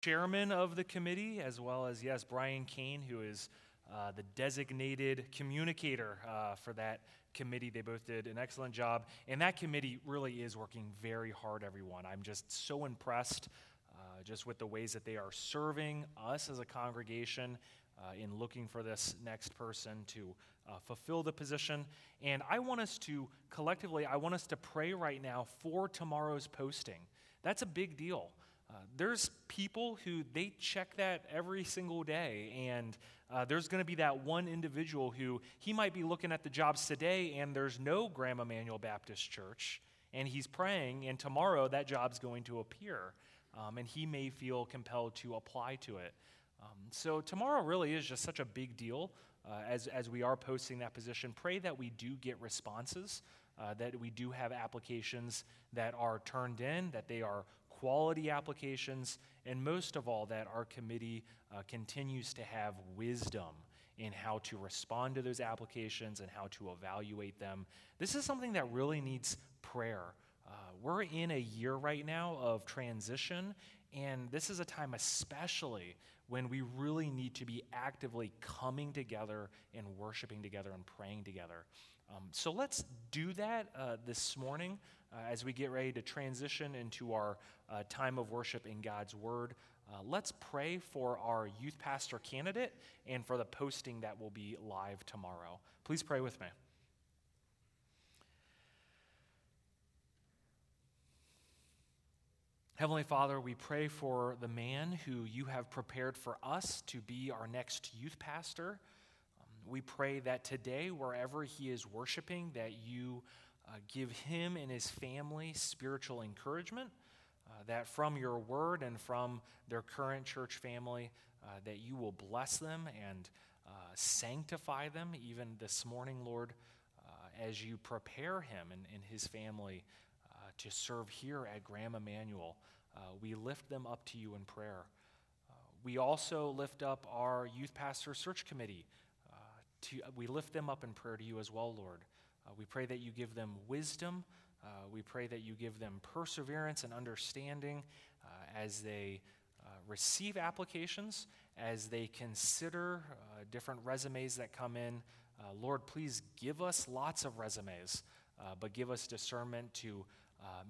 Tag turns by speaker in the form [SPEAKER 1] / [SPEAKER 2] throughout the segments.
[SPEAKER 1] chairman of the committee, as well as, yes, Brian Kane, who is uh, the designated communicator uh, for that committee. They both did an excellent job. And that committee really is working very hard, everyone. I'm just so impressed uh, just with the ways that they are serving us as a congregation uh, in looking for this next person to uh, fulfill the position. And I want us to collectively, I want us to pray right now for tomorrow's posting. That's a big deal. Uh, there's people who they check that every single day, and uh, there's going to be that one individual who he might be looking at the jobs today, and there's no Graham Emmanuel Baptist Church, and he's praying, and tomorrow that job's going to appear, um, and he may feel compelled to apply to it. Um, so tomorrow really is just such a big deal uh, as, as we are posting that position. Pray that we do get responses, uh, that we do have applications that are turned in, that they are quality applications, and most of all, that our committee uh, continues to have wisdom in how to respond to those applications and how to evaluate them. This is something that really needs prayer. Uh, we're in a year right now of transition, and this is a time, especially when we really need to be actively coming together and worshiping together and praying together. Um, so let's do that uh, this morning uh, as we get ready to transition into our uh, time of worship in God's Word. Uh, let's pray for our youth pastor candidate and for the posting that will be live tomorrow. Please pray with me. Heavenly Father, we pray for the man who you have prepared for us to be our next youth pastor. We pray that today, wherever he is worshiping, that you uh, give him and his family spiritual encouragement, uh, that from your word and from their current church family, uh, that you will bless them and uh, sanctify them even this morning, Lord, uh, as you prepare him and, and his family uh, to serve here at Graham Emmanuel. we lift them up to you in prayer. we also lift up our youth pastor search committee. To, we lift them up in prayer to you as well, Lord. Uh, we pray that you give them wisdom. Uh, we pray that you give them perseverance and understanding uh, as they uh, receive applications, as they consider uh, different resumes that come in. Lord, please give us lots of resumes, but give us discernment to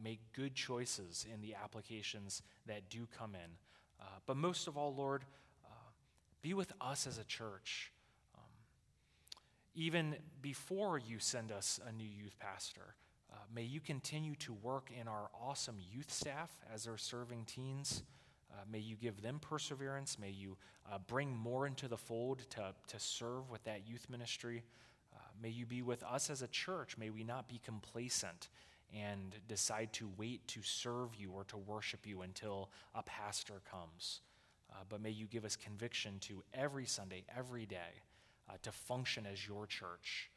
[SPEAKER 1] make good choices in the applications that do come in. but most of all, Lord, be with us as a church even before you send us a new youth pastor. Uh, may you continue to work in our awesome youth staff as they're serving teens. Uh, may you give them perseverance. May you uh, bring more into the fold to, to serve with that youth ministry. Uh, may you be with us as a church. May we not be complacent and decide to wait to serve you or to worship you until a pastor comes. Uh, but may you give us conviction to every Sunday, every day uh, to function as your church.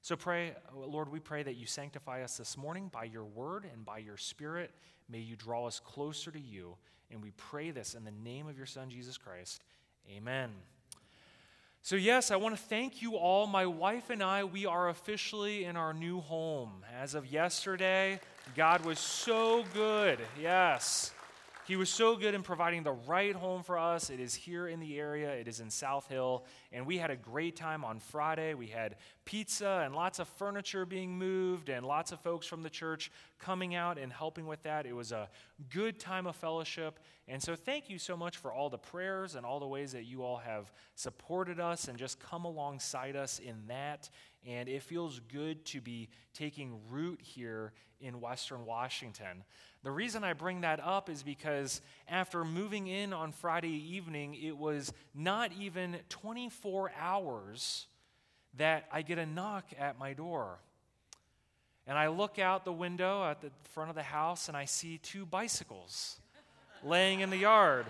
[SPEAKER 1] So pray, Lord, we pray that you sanctify us this morning by your word and by your spirit. May you draw us closer to you. And we pray this in the name of your Son, Jesus Christ. Amen. So, yes, I want to thank you all. My wife and I, we are officially in our new home. As of yesterday, God was so good. Yes. He was so good in providing the right home for us. It is here in the area, it is in South Hill. And we had a great time on Friday. We had pizza and lots of furniture being moved, and lots of folks from the church coming out and helping with that. It was a good time of fellowship. And so, thank you so much for all the prayers and all the ways that you all have supported us and just come alongside us in that. And it feels good to be taking root here in Western Washington. The reason I bring that up is because after moving in on Friday evening, it was not even 24 hours that I get a knock at my door. And I look out the window at the front of the house and I see two bicycles laying in the yard.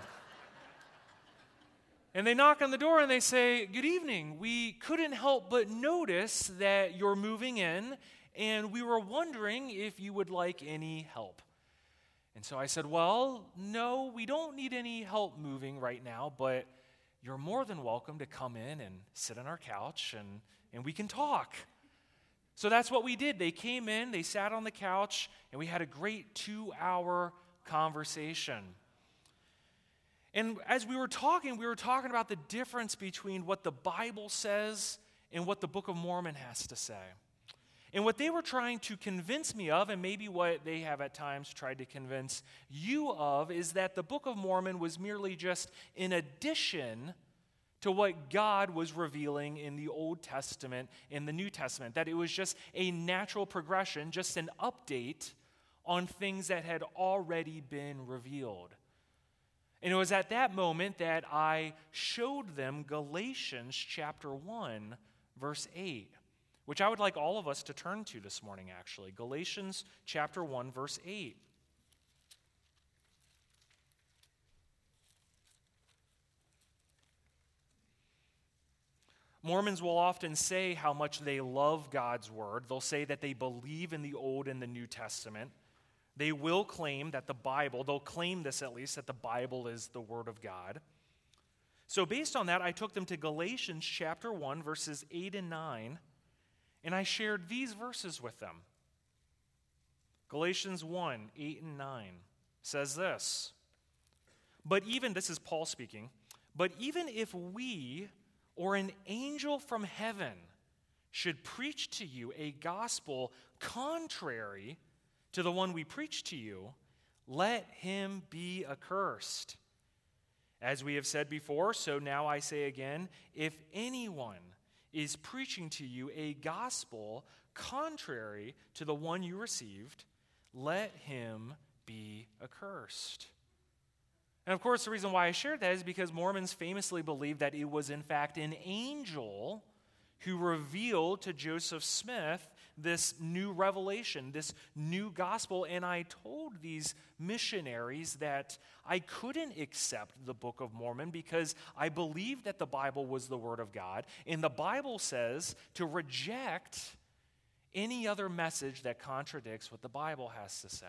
[SPEAKER 1] And they knock on the door and they say, Good evening. We couldn't help but notice that you're moving in, and we were wondering if you would like any help. And so I said, Well, no, we don't need any help moving right now, but you're more than welcome to come in and sit on our couch and, and we can talk. So that's what we did. They came in, they sat on the couch, and we had a great two hour conversation. And as we were talking, we were talking about the difference between what the Bible says and what the Book of Mormon has to say. And what they were trying to convince me of, and maybe what they have at times tried to convince you of, is that the Book of Mormon was merely just an addition to what God was revealing in the Old Testament, in the New Testament. That it was just a natural progression, just an update on things that had already been revealed. And it was at that moment that I showed them Galatians chapter 1, verse 8, which I would like all of us to turn to this morning, actually. Galatians chapter 1, verse 8. Mormons will often say how much they love God's word. They'll say that they believe in the Old and the New Testament. They will claim that the Bible, they'll claim this at least, that the Bible is the Word of God. So, based on that, I took them to Galatians chapter 1, verses 8 and 9, and I shared these verses with them. Galatians 1, 8 and 9 says this. But even, this is Paul speaking, but even if we or an angel from heaven should preach to you a gospel contrary to the one we preach to you, let him be accursed. As we have said before, so now I say again if anyone is preaching to you a gospel contrary to the one you received, let him be accursed. And of course, the reason why I shared that is because Mormons famously believe that it was, in fact, an angel who revealed to Joseph Smith this new revelation, this new gospel. And I told these missionaries that I couldn't accept the Book of Mormon because I believed that the Bible was the Word of God. And the Bible says to reject any other message that contradicts what the Bible has to say.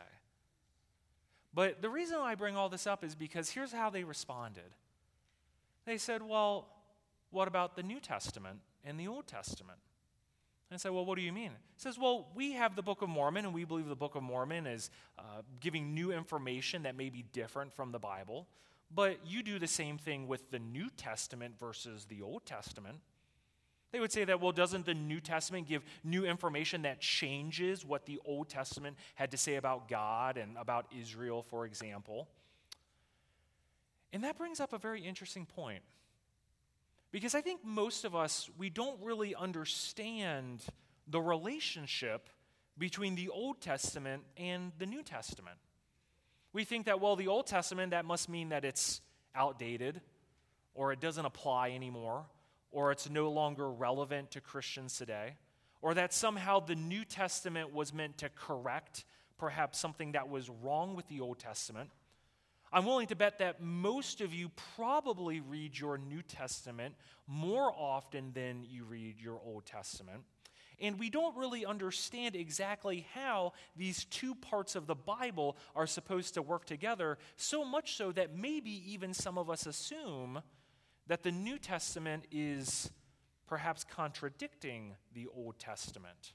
[SPEAKER 1] But the reason I bring all this up is because here's how they responded. They said, Well, what about the New Testament and the Old Testament? And I said, Well, what do you mean? He says, Well, we have the Book of Mormon, and we believe the Book of Mormon is uh, giving new information that may be different from the Bible. But you do the same thing with the New Testament versus the Old Testament. They would say that, well, doesn't the New Testament give new information that changes what the Old Testament had to say about God and about Israel, for example? And that brings up a very interesting point. Because I think most of us, we don't really understand the relationship between the Old Testament and the New Testament. We think that, well, the Old Testament, that must mean that it's outdated or it doesn't apply anymore or it's no longer relevant to Christians today, or that somehow the New Testament was meant to correct perhaps something that was wrong with the Old Testament. I'm willing to bet that most of you probably read your New Testament more often than you read your Old Testament. And we don't really understand exactly how these two parts of the Bible are supposed to work together, so much so that maybe even some of us assume that the New Testament is perhaps contradicting the Old Testament.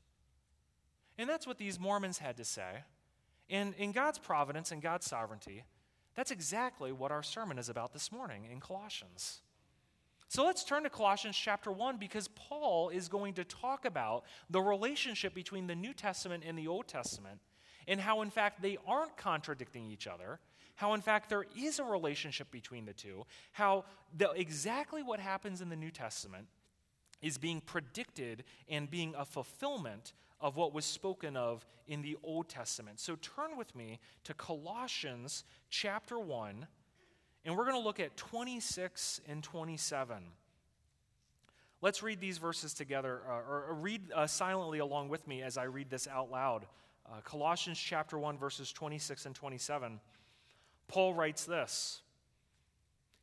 [SPEAKER 1] And that's what these Mormons had to say. And in God's providence and God's sovereignty, that's exactly what our sermon is about this morning in Colossians. So let's turn to Colossians chapter 1 because Paul is going to talk about the relationship between the New Testament and the Old Testament and how, in fact, they aren't contradicting each other how, in fact, there is a relationship between the two, how the, exactly what happens in the New Testament is being predicted and being a fulfillment of what was spoken of in the Old Testament. So turn with me to Colossians chapter 1, and we're going to look at 26 and 27. Let's read these verses together, uh, or, read uh, silently along with me as I read this out loud. Uh, Colossians chapter 1, verses 26 and 27. Paul writes this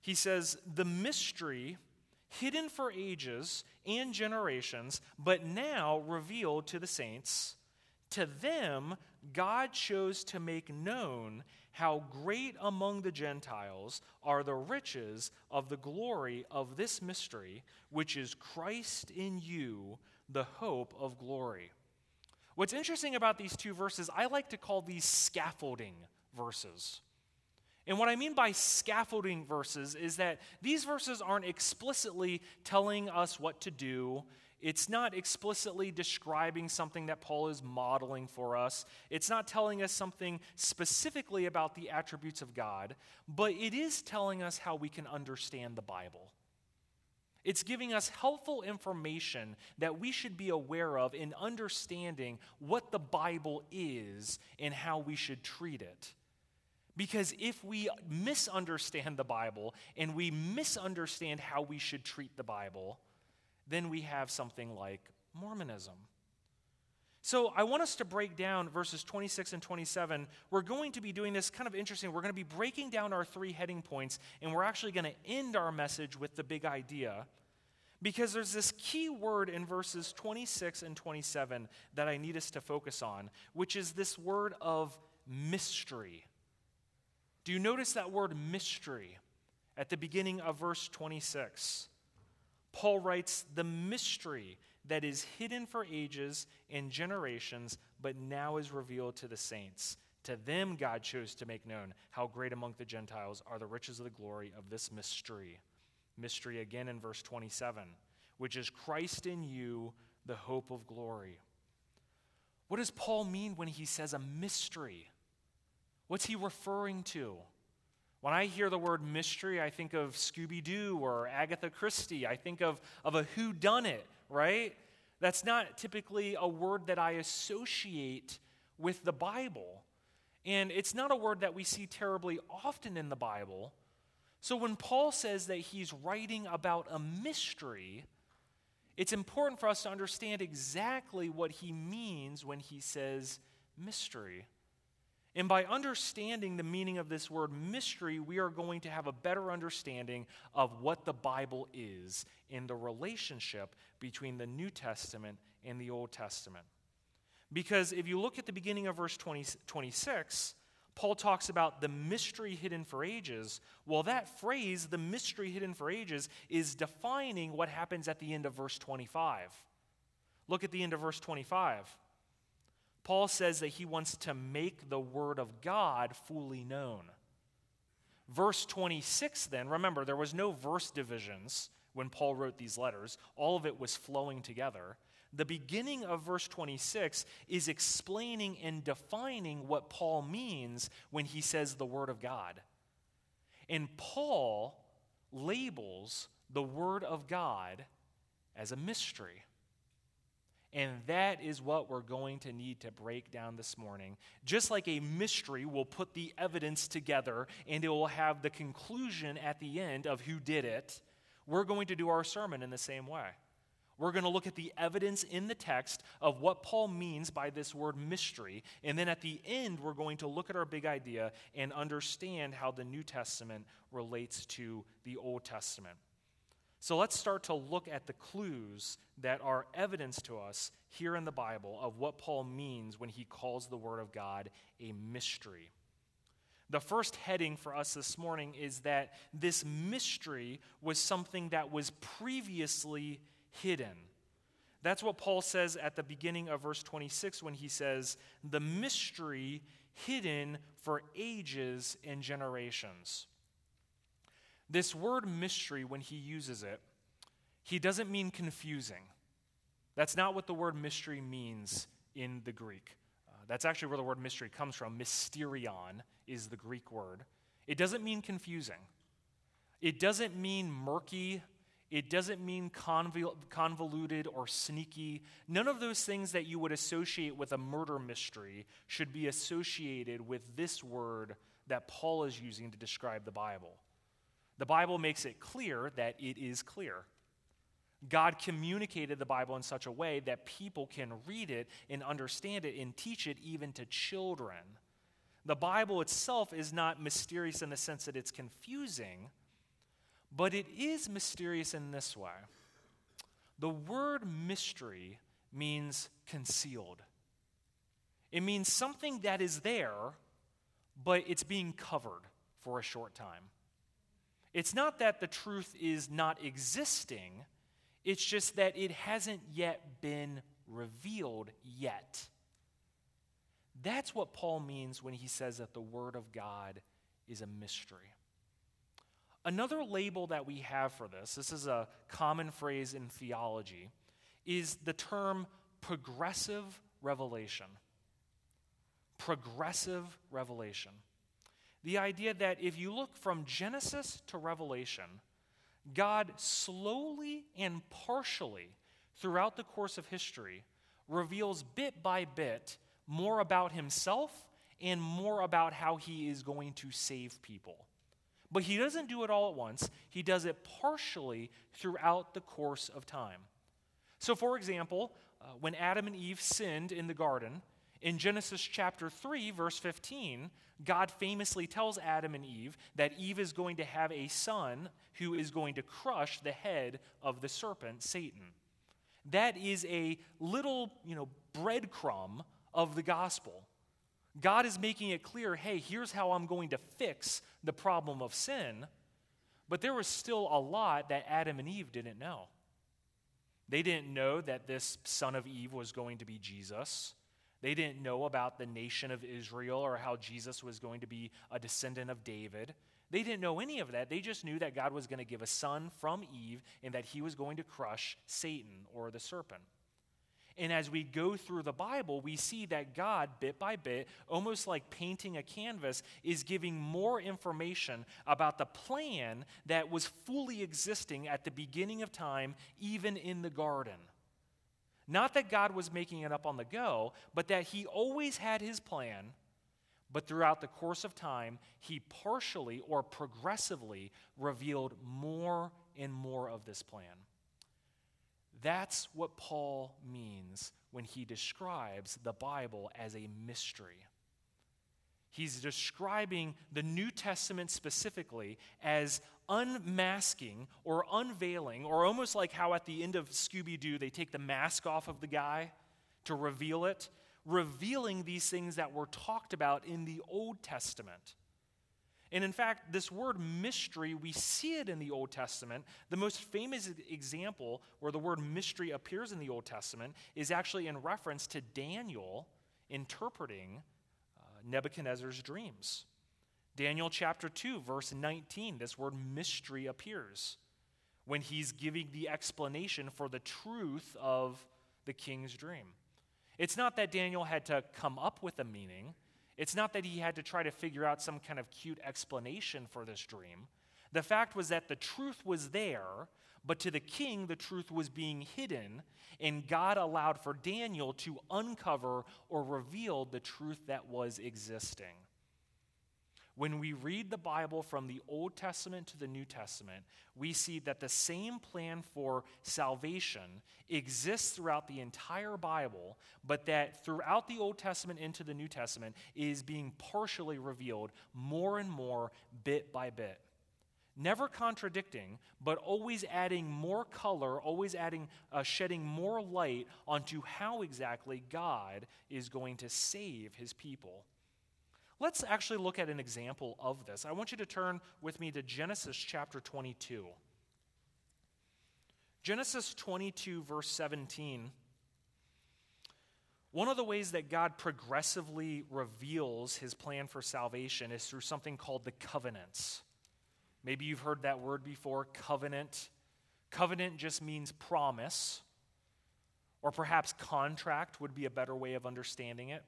[SPEAKER 1] He says, The mystery hidden for ages and generations, but now revealed to the saints, to them God chose to make known how great among the Gentiles are the riches of the glory of this mystery, which is Christ in you, the hope of glory. What's interesting about these two verses, I like to call these scaffolding verses. And what I mean by scaffolding verses is that these verses aren't explicitly telling us what to do. It's not explicitly describing something that Paul is modeling for us. It's not telling us something specifically about the attributes of God, but it is telling us how we can understand the Bible. It's giving us helpful information that we should be aware of in understanding what the Bible is and how we should treat it. Because if we misunderstand the Bible and we misunderstand how we should treat the Bible, then we have something like Mormonism. So I want us to break down verses 26 and 27. We're going to be doing this kind of interesting. We're going to be breaking down our three heading points, and we're actually going to end our message with the big idea. Because there's this key word in verses 26 and 27 that I need us to focus on, which is this word of mystery. Do you notice that word mystery at the beginning of verse 26? Paul writes, The mystery that is hidden for ages and generations, but now is revealed to the saints. To them, God chose to make known how great among the Gentiles are the riches of the glory of this mystery. Mystery again in verse 27, which is Christ in you, the hope of glory. What does Paul mean when he says a mystery? What's he referring to? When I hear the word mystery, I think of Scooby Doo or Agatha Christie. I think of, of a who done right? That's not typically a word that I associate with the Bible. And it's not a word that we see terribly often in the Bible. So when Paul says that he's writing about a mystery, it's important for us to understand exactly what he means when he says mystery. And by understanding the meaning of this word mystery, we are going to have a better understanding of what the Bible is in the relationship between the New Testament and the Old Testament. Because if you look at the beginning of verse 20, 26, Paul talks about the mystery hidden for ages. Well, that phrase, the mystery hidden for ages, is defining what happens at the end of verse 25. Look at the end of verse 25. Paul says that he wants to make the Word of God fully known. Verse 26, then, remember, there was no verse divisions when Paul wrote these letters, all of it was flowing together. The beginning of verse 26 is explaining and defining what Paul means when he says the Word of God. And Paul labels the Word of God as a mystery. And that is what we're going to need to break down this morning. Just like a mystery will put the evidence together and it will have the conclusion at the end of who did it, we're going to do our sermon in the same way. We're going to look at the evidence in the text of what Paul means by this word mystery. And then at the end, we're going to look at our big idea and understand how the New Testament relates to the Old Testament. So let's start to look at the clues that are evidence to us here in the Bible of what Paul means when he calls the Word of God a mystery. The first heading for us this morning is that this mystery was something that was previously hidden. That's what Paul says at the beginning of verse 26 when he says, The mystery hidden for ages and generations. This word mystery, when he uses it, he doesn't mean confusing. That's not what the word mystery means in the Greek. Uh, that's actually where the word mystery comes from. Mysterion is the Greek word. It doesn't mean confusing, it doesn't mean murky. It doesn't mean convol- convoluted or sneaky. None of those things that you would associate with a murder mystery should be associated with this word that Paul is using to describe the Bible. The Bible makes it clear that it is clear. God communicated the Bible in such a way that people can read it and understand it and teach it even to children. The Bible itself is not mysterious in the sense that it's confusing, but it is mysterious in this way. The word mystery means concealed, it means something that is there, but it's being covered for a short time. It's not that the truth is not existing, it's just that it hasn't yet been revealed yet. That's what Paul means when he says that the Word of God is a mystery. Another label that we have for this, this is a common phrase in theology, is the term progressive revelation. Progressive revelation. The idea that if you look from Genesis to Revelation, God slowly and partially throughout the course of history reveals bit by bit more about himself and more about how he is going to save people. But he doesn't do it all at once, he does it partially throughout the course of time. So, for example, uh, when Adam and Eve sinned in the garden, in Genesis chapter 3, verse 15, God famously tells Adam and Eve that Eve is going to have a son who is going to crush the head of the serpent, Satan. That is a little, you know, breadcrumb of the gospel. God is making it clear hey, here's how I'm going to fix the problem of sin. But there was still a lot that Adam and Eve didn't know. They didn't know that this son of Eve was going to be Jesus. They didn't know about the nation of Israel or how Jesus was going to be a descendant of David. They didn't know any of that. They just knew that God was going to give a son from Eve and that he was going to crush Satan or the serpent. And as we go through the Bible, we see that God, bit by bit, almost like painting a canvas, is giving more information about the plan that was fully existing at the beginning of time, even in the garden. Not that God was making it up on the go, but that He always had His plan, but throughout the course of time, He partially or progressively revealed more and more of this plan. That's what Paul means when he describes the Bible as a mystery. He's describing the New Testament specifically as unmasking or unveiling, or almost like how at the end of Scooby Doo they take the mask off of the guy to reveal it, revealing these things that were talked about in the Old Testament. And in fact, this word mystery, we see it in the Old Testament. The most famous example where the word mystery appears in the Old Testament is actually in reference to Daniel interpreting Nebuchadnezzar's dreams. Daniel chapter 2, verse 19, this word mystery appears when he's giving the explanation for the truth of the king's dream. It's not that Daniel had to come up with a meaning, it's not that he had to try to figure out some kind of cute explanation for this dream. The fact was that the truth was there, but to the king, the truth was being hidden, and God allowed for Daniel to uncover or reveal the truth that was existing. When we read the Bible from the Old Testament to the New Testament, we see that the same plan for salvation exists throughout the entire Bible, but that throughout the Old Testament into the New Testament is being partially revealed more and more, bit by bit. Never contradicting, but always adding more color, always adding, uh, shedding more light onto how exactly God is going to save his people. Let's actually look at an example of this. I want you to turn with me to Genesis chapter 22. Genesis 22, verse 17. One of the ways that God progressively reveals his plan for salvation is through something called the covenants. Maybe you've heard that word before covenant. Covenant just means promise, or perhaps contract would be a better way of understanding it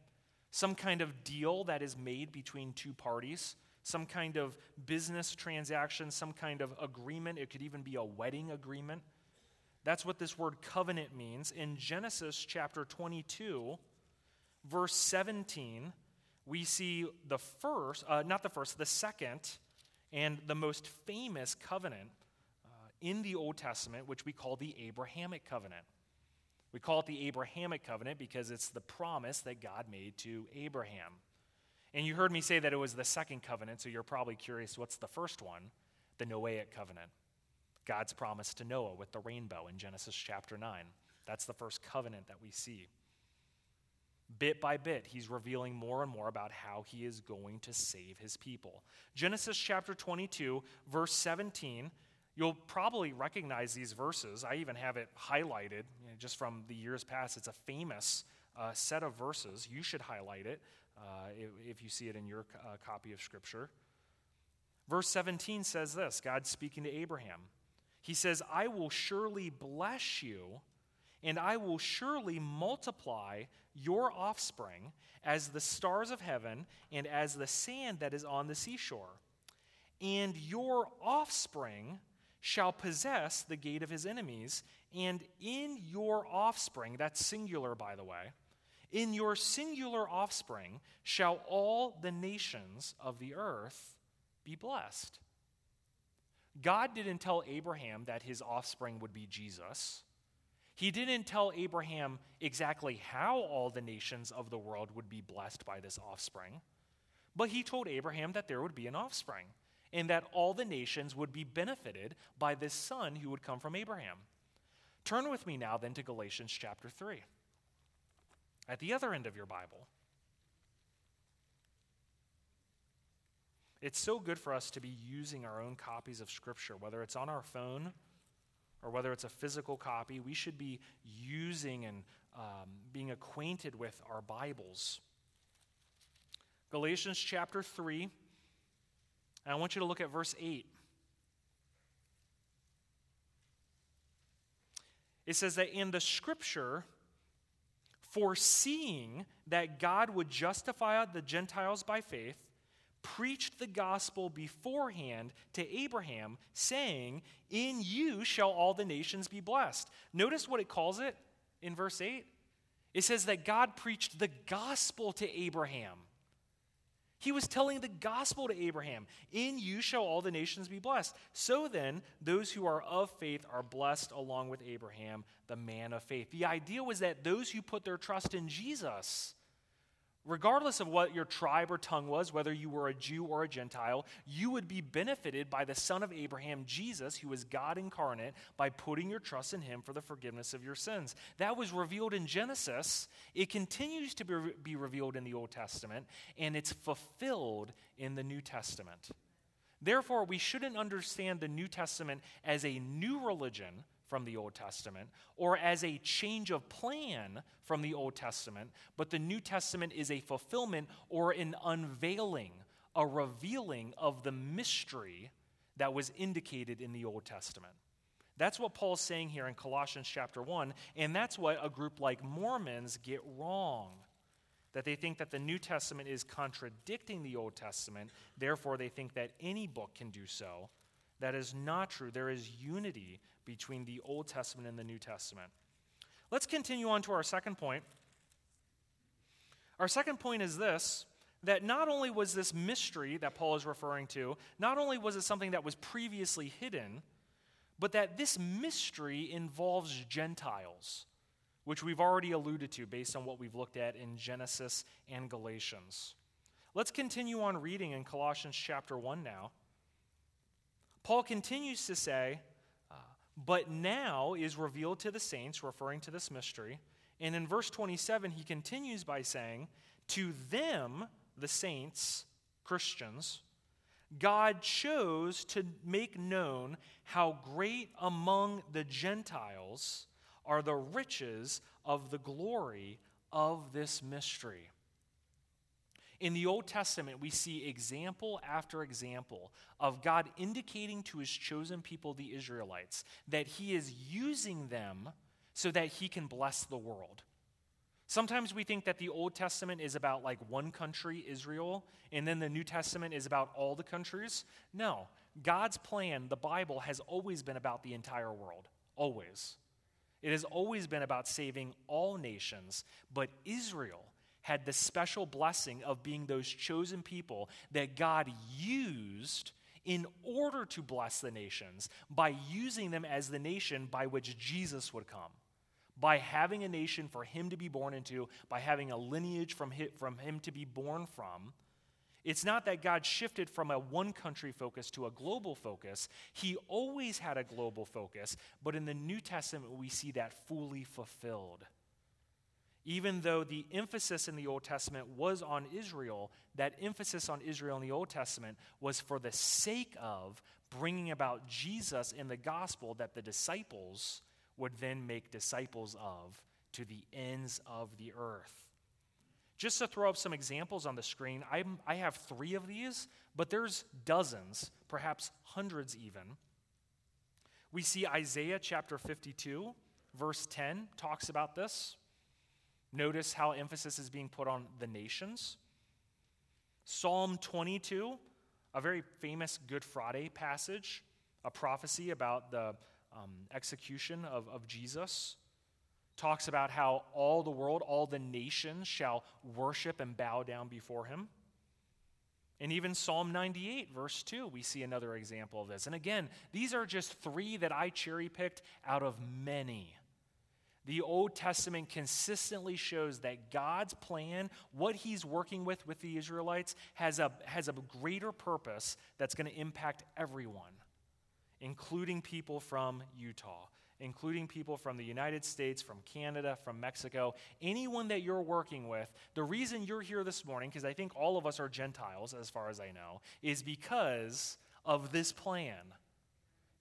[SPEAKER 1] some kind of deal that is made between two parties, some kind of business transaction, some kind of agreement. It could even be a wedding agreement. That's what this word covenant means. In Genesis chapter 22, verse 17, we see the first, uh, not the first, the second, and the most famous covenant uh, in the Old Testament, which we call the Abrahamic covenant. We call it the Abrahamic covenant because it's the promise that God made to Abraham. And you heard me say that it was the second covenant, so you're probably curious what's the first one? The Noahic covenant. God's promise to Noah with the rainbow in Genesis chapter 9. That's the first covenant that we see. Bit by bit, he's revealing more and more about how he is going to save his people. Genesis chapter 22, verse 17 You'll probably recognize these verses. I even have it highlighted you know, just from the years past. It's a famous uh, set of verses. You should highlight it uh, if, if, you see it in your uh, copy of Scripture. Verse 17 says this God speaking to Abraham. He says, I will surely bless you, and I will surely multiply your offspring as the stars of heaven and as the sand that is on the seashore. And your offspring shall possess the gate of his enemies, and in your offspring, that's singular, by the way, in your singular offspring shall all the nations of the earth be blessed. God didn't tell Abraham that his offspring would be Jesus. He didn't tell Abraham exactly how all the nations of the world would be blessed by this offspring, but he told Abraham that there would be an offspring and that all the nations would be benefited by this son who would come from Abraham. Turn with me now then to Galatians chapter 3. At the other end of your Bible, it's so good for us to be using our own copies of Scripture, whether it's on our phone or whether it's a physical copy. We should be using and um, being acquainted with our Bibles. Galatians chapter 3, and I want you to look at verse 8. It says that in the scripture, foreseeing that God would justify the Gentiles by faith, preached the gospel beforehand to Abraham, saying, In you shall all the nations be blessed. Notice what it calls it in verse 8. It says that God preached the gospel to Abraham. He was telling the gospel to Abraham In you shall all the nations be blessed. So then, those who are of faith are blessed along with Abraham, the man of faith. The idea was that those who put their trust in Jesus, regardless of what your tribe or tongue was, whether you were a Jew or a Gentile, you would be benefited by the Son of Abraham, Jesus, who is God incarnate, by putting your trust in him for the forgiveness of your sins. That was revealed in Genesis. It continues to be revealed in the Old Testament, and it's fulfilled in the New Testament. Therefore, we shouldn't understand the New Testament as a new religion from the Old Testament or as a change of plan from the Old Testament, but the New Testament is a fulfillment or an unveiling, a revealing of the mystery that was indicated in the Old Testament. That's what Paul's saying here in Colossians chapter 1, and that's what a group like Mormons get wrong. That they think that the New Testament is contradicting the Old Testament, therefore, they think that any book can do so. That is not true. There is unity between the Old Testament and the New Testament. Let's continue on to our second point. Our second point is this that not only was this mystery that Paul is referring to, not only was it something that was previously hidden, but that this mystery involves Gentiles, which we've already alluded to based on what we've looked at in Genesis and Galatians. Let's continue on reading in Colossians chapter 1 now. Paul continues to say, uh, but now is revealed to the saints, referring to this mystery. And in verse 27, he continues by saying, To them, the saints, Christians, God chose to make known how great among the Gentiles are the riches of the glory of this mystery. In the Old Testament, we see example after example of God indicating to his chosen people, the Israelites, that he is using them so that he can bless the world. Sometimes we think that the Old Testament is about like one country, Israel, and then the New Testament is about all the countries. No, God's plan, the Bible, has always been about the entire world. Always. It has always been about saving all nations, but Israel had the special blessing of being those chosen people that God used in order to bless the nations by using them as the nation by which Jesus would come. By having a nation for him to be born into, by having a lineage from him, to be born from. It's not that God shifted from a one country focus to a global focus. He always had a global focus, but in the New Testament, we see that fully fulfilled. Even though the emphasis in the Old Testament was on Israel, that emphasis on Israel in the Old Testament was for the sake of bringing about Jesus in the gospel that the disciples would then make disciples of to the ends of the earth. Just to throw up some examples on the screen, I'm, I have three of these, but there's dozens, perhaps hundreds even. We see Isaiah chapter 52, verse 10 talks about this. Notice how emphasis is being put on the nations. Psalm 22, a very famous Good Friday passage, a prophecy about the um, execution of, of Jesus, talks about how all the world, all the nations shall worship and bow down before him. And even Psalm 98, verse 2, we see another example of this. And again, these are just three that I cherry picked out of many the Old Testament consistently shows that God's plan, what He's working with with the Israelites, has a, has a greater purpose that's going to impact everyone, including people from Utah, including people from the United States, from Canada, from Mexico, anyone that you're working with. The reason you're here this morning, because I think all of us are Gentiles, as far as I know, is because of this plan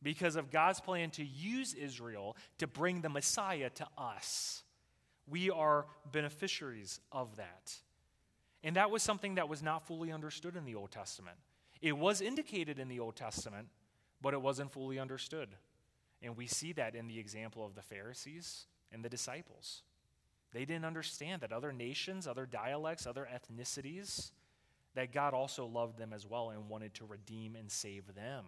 [SPEAKER 1] because of God's plan to use Israel to bring the Messiah to us. We are beneficiaries of that. And that was something that was not fully understood in the Old Testament. It was indicated in the Old Testament, but it wasn't fully understood. And we see that in the example of the Pharisees and the disciples. They didn't understand that other nations, other dialects, other ethnicities, that God also loved them as well and wanted to redeem and save them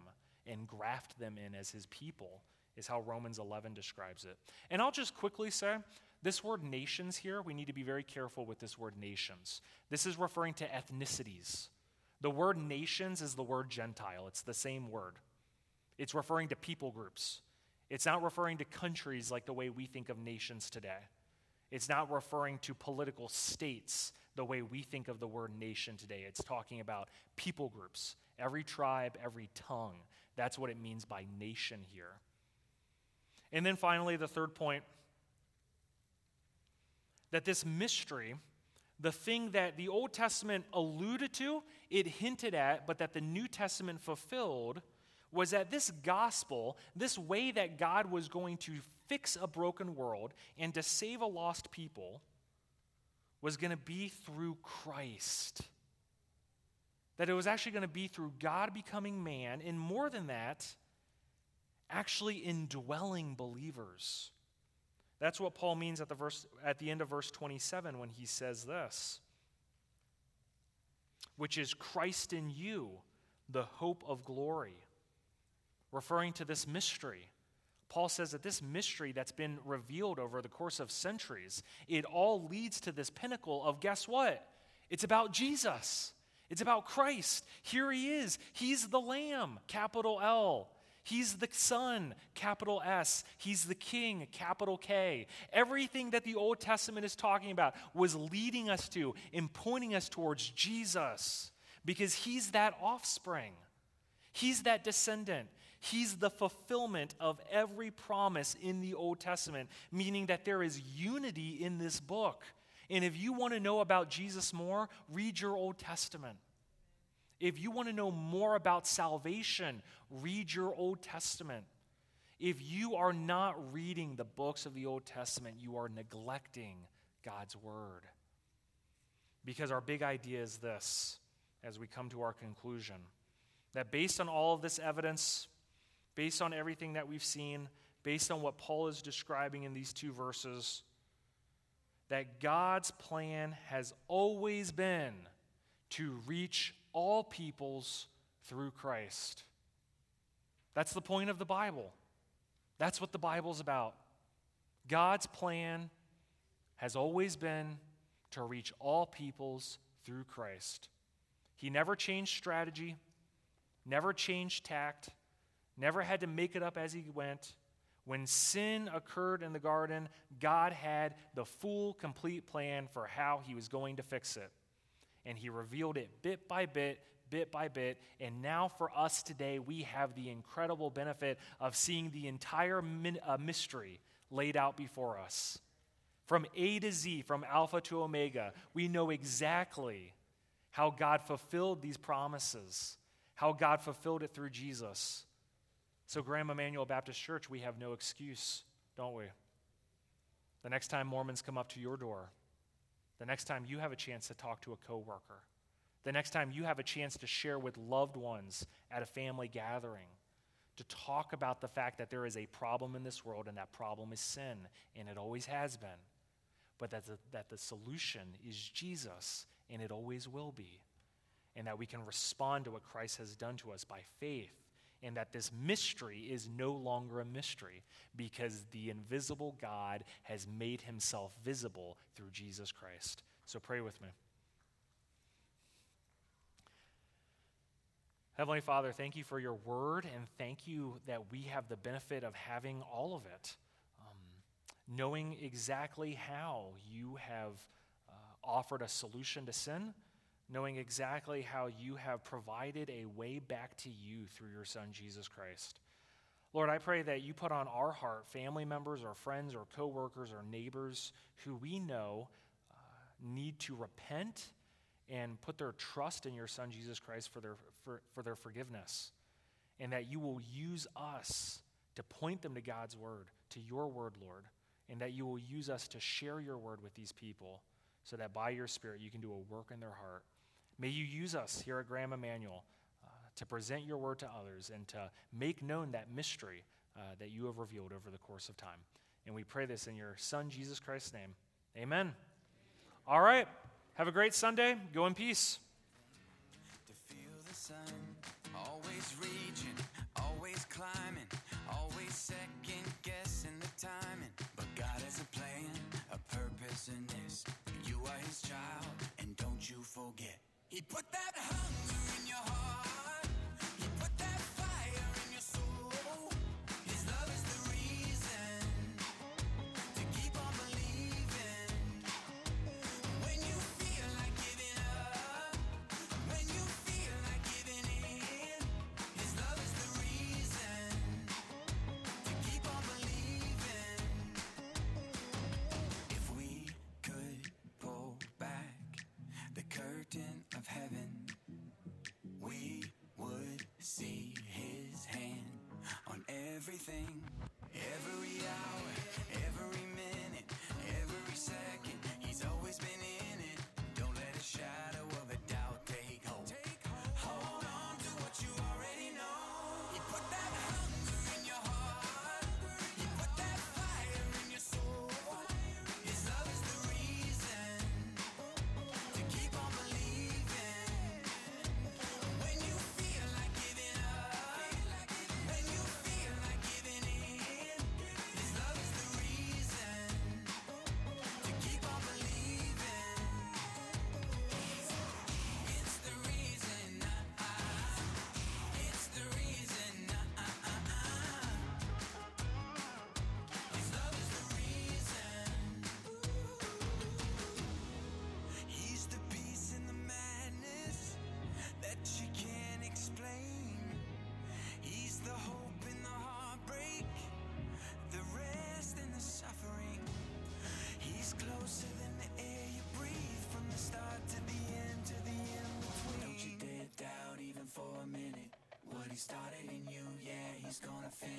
[SPEAKER 1] and graft them in as his people, is how Romans 11 describes it. And I'll just quickly say this word nations here, we need to be very careful with this word nations. This is referring to ethnicities. The word nations is the word Gentile, it's the same word. It's referring to people groups. It's not referring to countries like the way we think of nations today. It's not referring to political states the way we think of the word nation today. It's talking about people groups, every tribe, every tongue. That's what it means by nation here. And then finally, the third point that this mystery, the thing that the Old Testament alluded to, it hinted at, but that the New Testament fulfilled, was that this gospel, this way that God was going to fix a broken world and to save a lost people, was going to be through Christ. That it was actually going to be through God becoming man, and more than that, actually indwelling believers. That's what Paul means at the, verse, at the end of verse 27 when he says this, which is Christ in you, the hope of glory. Referring to this mystery. Paul says that this mystery that's been revealed over the course of centuries, it all leads to this pinnacle of guess what? It's about Jesus. It's about Christ. Here he is. He's the Lamb, capital L. He's the Son, capital S. He's the King, capital K. Everything that the Old Testament is talking about was leading us to and pointing us towards Jesus because he's that offspring. He's that descendant. He's the fulfillment of every promise in the Old Testament, meaning that there is unity in this book. And if you want to know about Jesus more, read your Old Testament. If you want to know more about salvation, read your Old Testament. If you are not reading the books of the Old Testament, you are neglecting God's Word. Because our big idea is this as we come to our conclusion that based on all of this evidence, based on everything that we've seen, based on what Paul is describing in these two verses, that God's plan has always been to reach all peoples through Christ. That's the point of the Bible. That's what the Bible's about. God's plan has always been to reach all peoples through Christ. He never changed strategy, never changed tact, never had to make it up as he went. When sin occurred in the garden, God had the full, complete plan for how he was going to fix it. And he revealed it bit by bit, bit by bit. And now for us today, we have the incredible benefit of seeing the entire uh, mystery laid out before us. From A to Z, from Alpha to Omega, we know exactly how God fulfilled these promises, how God fulfilled it through Jesus. So, Graham Emmanuel Baptist Church, we have no excuse, don't we? The next time Mormons come up to your door,
[SPEAKER 2] the next time you have a chance to talk to a coworker, the next time you have a chance to share with loved ones at a family gathering, to talk about the fact that there is a problem in this world and that problem is sin, and it always has been, but that the, that the solution is Jesus, and it always will be, and that we can respond to what Christ has done to us by faith, and that this mystery is no longer a mystery because the invisible God has made himself visible through Jesus Christ. So pray with me. Heavenly Father, thank you for your word, and thank you that we have the benefit of having all of it. Um, knowing exactly how you have uh, offered a solution to sin, knowing exactly how you have provided a way back to you through your Son, Jesus Christ. Lord, I pray that you put on our heart family members or friends or coworkers or neighbors who we know uh, need to repent and put their trust in your Son, Jesus Christ, for their, for, for their forgiveness. And that you will use us to point them to God's word, to your word, Lord. And that you will use us to share your word with these people so that by your Spirit you can do a work in their heart. May you use us here at Graham Emmanuel uh, to present your word to others and to make known that mystery uh, that you have revealed over the course of time. And we pray this in your Son, Jesus Christ's name. Amen. All right. Have a great Sunday. Go in peace. To feel the sun, always reaching, always climbing, always second guessing the timing. But God has a plan, a purpose in this. You are his child, and don't you forget. He put that hunger in your heart. Everything,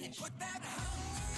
[SPEAKER 2] He put that hunger